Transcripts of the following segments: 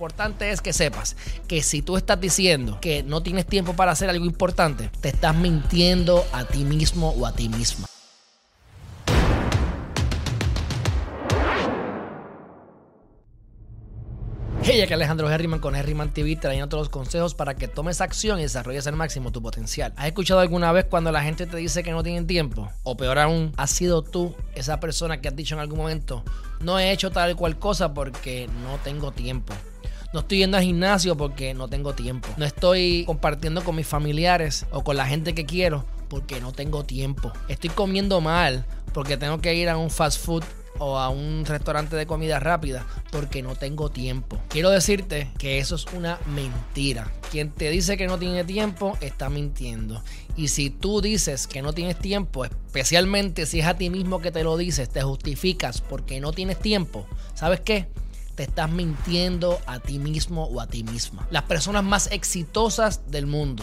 importante es que sepas que si tú estás diciendo que no tienes tiempo para hacer algo importante, te estás mintiendo a ti mismo o a ti misma. Hey, aquí Alejandro Herriman con Herriman TV trayendo los consejos para que tomes acción y desarrolles al máximo tu potencial. ¿Has escuchado alguna vez cuando la gente te dice que no tienen tiempo? O peor aún, ¿has sido tú esa persona que has dicho en algún momento, no he hecho tal cual cosa porque no tengo tiempo? No estoy yendo al gimnasio porque no tengo tiempo. No estoy compartiendo con mis familiares o con la gente que quiero porque no tengo tiempo. Estoy comiendo mal porque tengo que ir a un fast food o a un restaurante de comida rápida porque no tengo tiempo. Quiero decirte que eso es una mentira. Quien te dice que no tiene tiempo está mintiendo. Y si tú dices que no tienes tiempo, especialmente si es a ti mismo que te lo dices, te justificas porque no tienes tiempo, ¿sabes qué? Te estás mintiendo a ti mismo o a ti misma. Las personas más exitosas del mundo,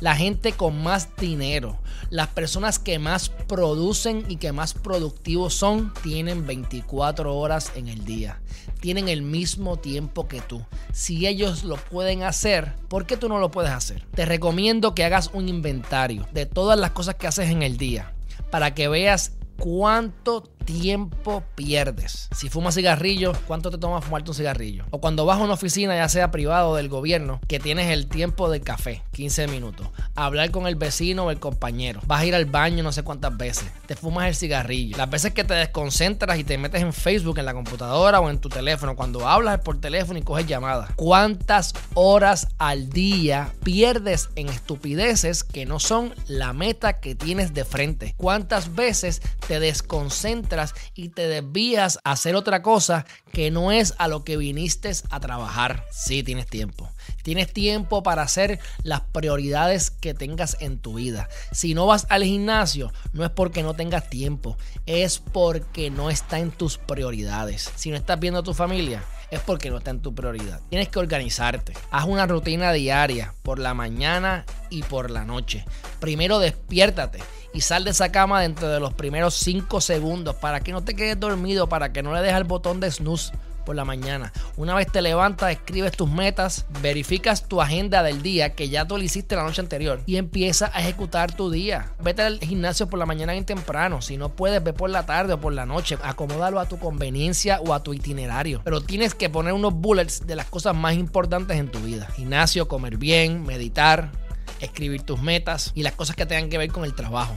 la gente con más dinero, las personas que más producen y que más productivos son, tienen 24 horas en el día. Tienen el mismo tiempo que tú. Si ellos lo pueden hacer, ¿por qué tú no lo puedes hacer? Te recomiendo que hagas un inventario de todas las cosas que haces en el día para que veas cuánto tiempo pierdes. Si fumas cigarrillo, ¿cuánto te toma fumarte un cigarrillo? O cuando vas a una oficina, ya sea privado o del gobierno, que tienes el tiempo del café, 15 minutos. Hablar con el vecino o el compañero. Vas a ir al baño no sé cuántas veces. Te fumas el cigarrillo. Las veces que te desconcentras y te metes en Facebook, en la computadora o en tu teléfono. Cuando hablas por teléfono y coges llamadas. ¿Cuántas horas al día pierdes en estupideces que no son la meta que tienes de frente? ¿Cuántas veces te desconcentras y te desvías a hacer otra cosa que no es a lo que viniste a trabajar. Sí, tienes tiempo. Tienes tiempo para hacer las prioridades que tengas en tu vida. Si no vas al gimnasio, no es porque no tengas tiempo, es porque no está en tus prioridades. Si no estás viendo a tu familia, es porque no está en tu prioridad. Tienes que organizarte. Haz una rutina diaria por la mañana y por la noche. Primero despiértate y sal de esa cama dentro de los primeros 5 segundos para que no te quedes dormido, para que no le dejes el botón de snooze por la mañana. Una vez te levantas, escribes tus metas, verificas tu agenda del día que ya tú lo hiciste la noche anterior y empieza a ejecutar tu día. Vete al gimnasio por la mañana bien temprano. Si no puedes, ve por la tarde o por la noche. Acomódalo a tu conveniencia o a tu itinerario. Pero tienes que poner unos bullets de las cosas más importantes en tu vida. Gimnasio, comer bien, meditar, escribir tus metas y las cosas que tengan que ver con el trabajo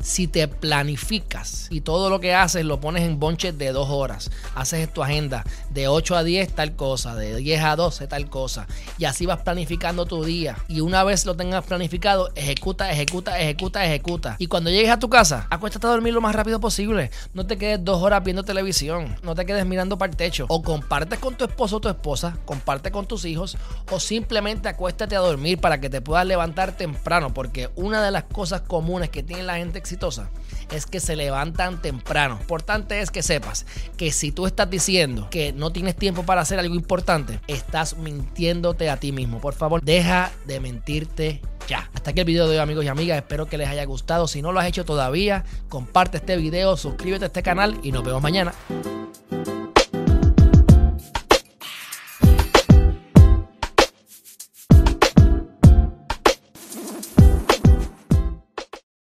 si te planificas y todo lo que haces lo pones en bonches de dos horas, haces tu agenda de 8 a 10 tal cosa, de 10 a 12 tal cosa, y así vas planificando tu día. Y una vez lo tengas planificado, ejecuta, ejecuta, ejecuta, ejecuta. Y cuando llegues a tu casa, acuéstate a dormir lo más rápido posible. No te quedes dos horas viendo televisión, no te quedes mirando para el techo. O compartes con tu esposo o tu esposa, comparte con tus hijos, o simplemente acuéstate a dormir para que te puedas levantar temprano, porque una de las cosas comunes que tiene la gente exitosa es que se levantan temprano. Importante es que sepas que si tú estás diciendo que no tienes tiempo para hacer algo importante, estás mintiéndote a ti mismo. Por favor, deja de mentirte ya. Hasta aquí el video de hoy, amigos y amigas. Espero que les haya gustado. Si no lo has hecho todavía, comparte este video, suscríbete a este canal y nos vemos mañana.